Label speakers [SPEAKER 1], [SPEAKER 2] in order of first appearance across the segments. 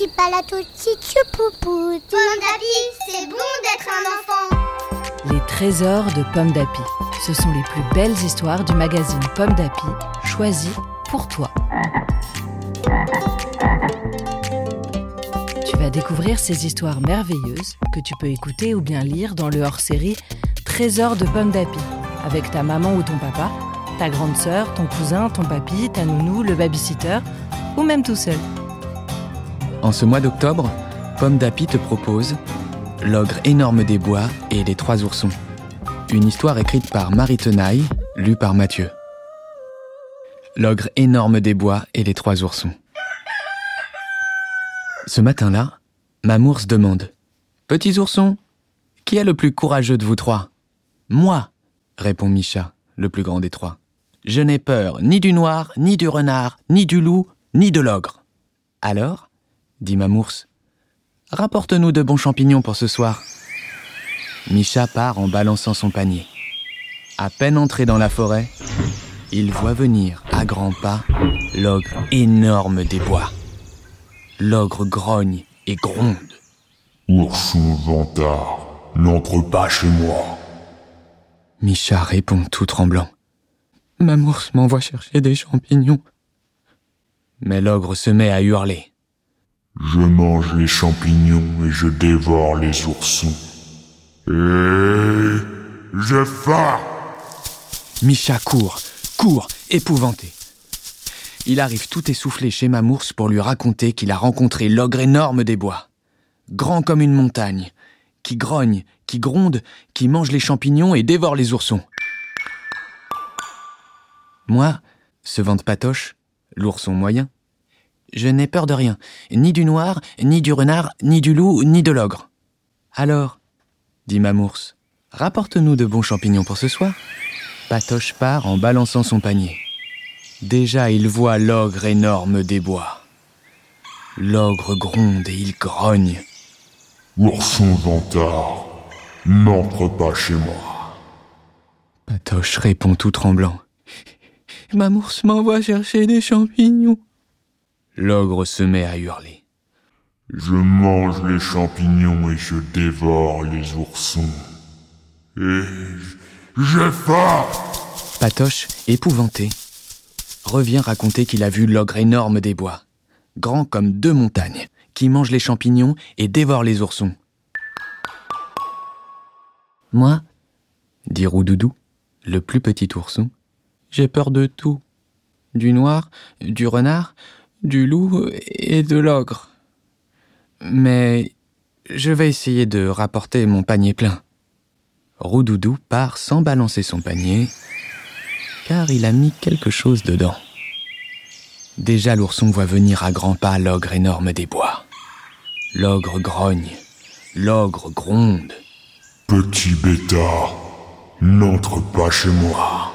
[SPEAKER 1] Petit palato, petit poupou.
[SPEAKER 2] c'est bon d'être un enfant.
[SPEAKER 3] Les trésors de Pomme d'Api. Ce sont les plus belles histoires du magazine Pomme d'Api, choisies pour toi. Tu vas découvrir ces histoires merveilleuses que tu peux écouter ou bien lire dans le hors-série Trésors de Pomme d'Api, avec ta maman ou ton papa, ta grande sœur, ton cousin, ton papy, ta nounou, le babysitter, ou même tout seul.
[SPEAKER 4] En ce mois d'octobre, Pomme d'Api te propose L'ogre énorme des bois et les trois oursons. Une histoire écrite par Marie Tenaille, lue par Mathieu. L'ogre énorme des bois et les trois oursons. Ce matin-là, Mamours demande Petits oursons, qui est le plus courageux de vous trois? Moi, répond Micha, le plus grand des trois. Je n'ai peur ni du noir, ni du renard, ni du loup, ni de l'ogre. Alors, dit Mamours, Rapporte-nous de bons champignons pour ce soir. Micha part en balançant son panier. À peine entré dans la forêt, il voit venir à grands pas l'ogre énorme des bois. L'ogre grogne et gronde.
[SPEAKER 5] Ourson vantard, n'entre pas chez moi.
[SPEAKER 4] Micha répond tout tremblant. Mamours m'envoie chercher des champignons. Mais l'ogre se met à hurler.
[SPEAKER 5] Je mange les champignons et je dévore les oursons. Et j'ai faim
[SPEAKER 4] Micha court, court, épouvanté. Il arrive tout essoufflé chez Mamours pour lui raconter qu'il a rencontré l'ogre énorme des bois. Grand comme une montagne, qui grogne, qui gronde, qui mange les champignons et dévore les oursons. Moi, se vante Patoche, l'ourson moyen, je n'ai peur de rien, ni du noir, ni du renard, ni du loup, ni de l'ogre. Alors, dit Mamours, rapporte-nous de bons champignons pour ce soir. Patoche part en balançant son panier. Déjà il voit l'ogre énorme des bois. L'ogre gronde et il grogne.
[SPEAKER 5] Ourson vantard, n'entre pas chez moi.
[SPEAKER 4] Patoche répond tout tremblant. Mamours m'envoie chercher des champignons. L'ogre se met à hurler.
[SPEAKER 5] Je mange les champignons et je dévore les oursons. Et j'ai faim
[SPEAKER 4] Patoche, épouvanté, revient raconter qu'il a vu l'ogre énorme des bois, grand comme deux montagnes, qui mange les champignons et dévore les oursons. Moi, dit Roudoudou, le plus petit ourson, j'ai peur de tout. Du noir, du renard, du loup et de l'ogre. Mais je vais essayer de rapporter mon panier plein. Roudoudou part sans balancer son panier, car il a mis quelque chose dedans. Déjà l'ourson voit venir à grands pas l'ogre énorme des bois. L'ogre grogne, l'ogre gronde.
[SPEAKER 5] Petit bêta, n'entre pas chez moi.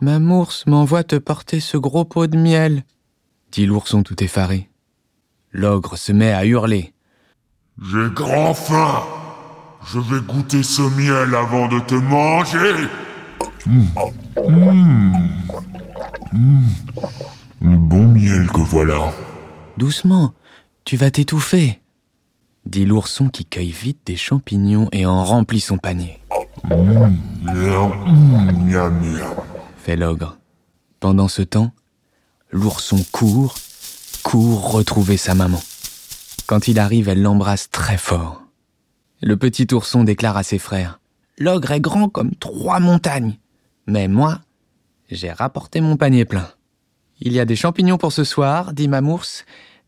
[SPEAKER 4] Mamours m'envoie te porter ce gros pot de miel, dit l'ourson tout effaré. L'ogre se met à hurler.
[SPEAKER 5] J'ai grand faim. Je vais goûter ce miel avant de te manger. Mmh. Mmh. Bon miel que voilà.
[SPEAKER 4] Doucement, tu vas t'étouffer, dit l'ourson qui cueille vite des champignons et en remplit son panier.
[SPEAKER 5] Mmh. Miam,
[SPEAKER 4] fait l'ogre. Pendant ce temps, L'ourson court, court retrouver sa maman. Quand il arrive, elle l'embrasse très fort. Le petit ourson déclare à ses frères L'ogre est grand comme trois montagnes. Mais moi, j'ai rapporté mon panier plein. Il y a des champignons pour ce soir, dit Mamours,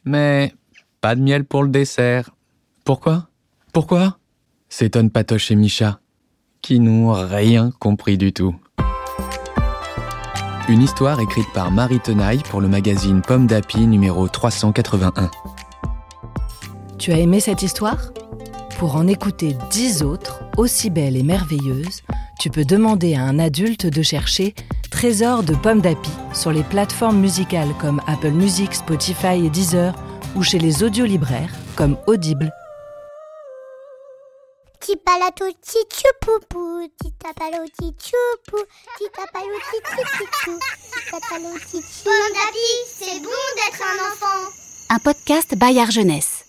[SPEAKER 4] mais pas de miel pour le dessert. Pourquoi? Pourquoi? S'étonnent Patoche et Micha, qui n'ont rien compris du tout. Une histoire écrite par Marie Tenaille pour le magazine Pomme d'Api numéro 381.
[SPEAKER 3] Tu as aimé cette histoire? Pour en écouter dix autres, aussi belles et merveilleuses, tu peux demander à un adulte de chercher Trésor de Pomme d'Api sur les plateformes musicales comme Apple Music, Spotify et Deezer ou chez les audiolibraires comme Audible
[SPEAKER 1] Tipalato tichupupu, titapalo tichupu, titapalo tichupu, titapalo tichupu.
[SPEAKER 2] Bon c'est bon d'être un enfant.
[SPEAKER 6] un podcast Bayard Jeunesse.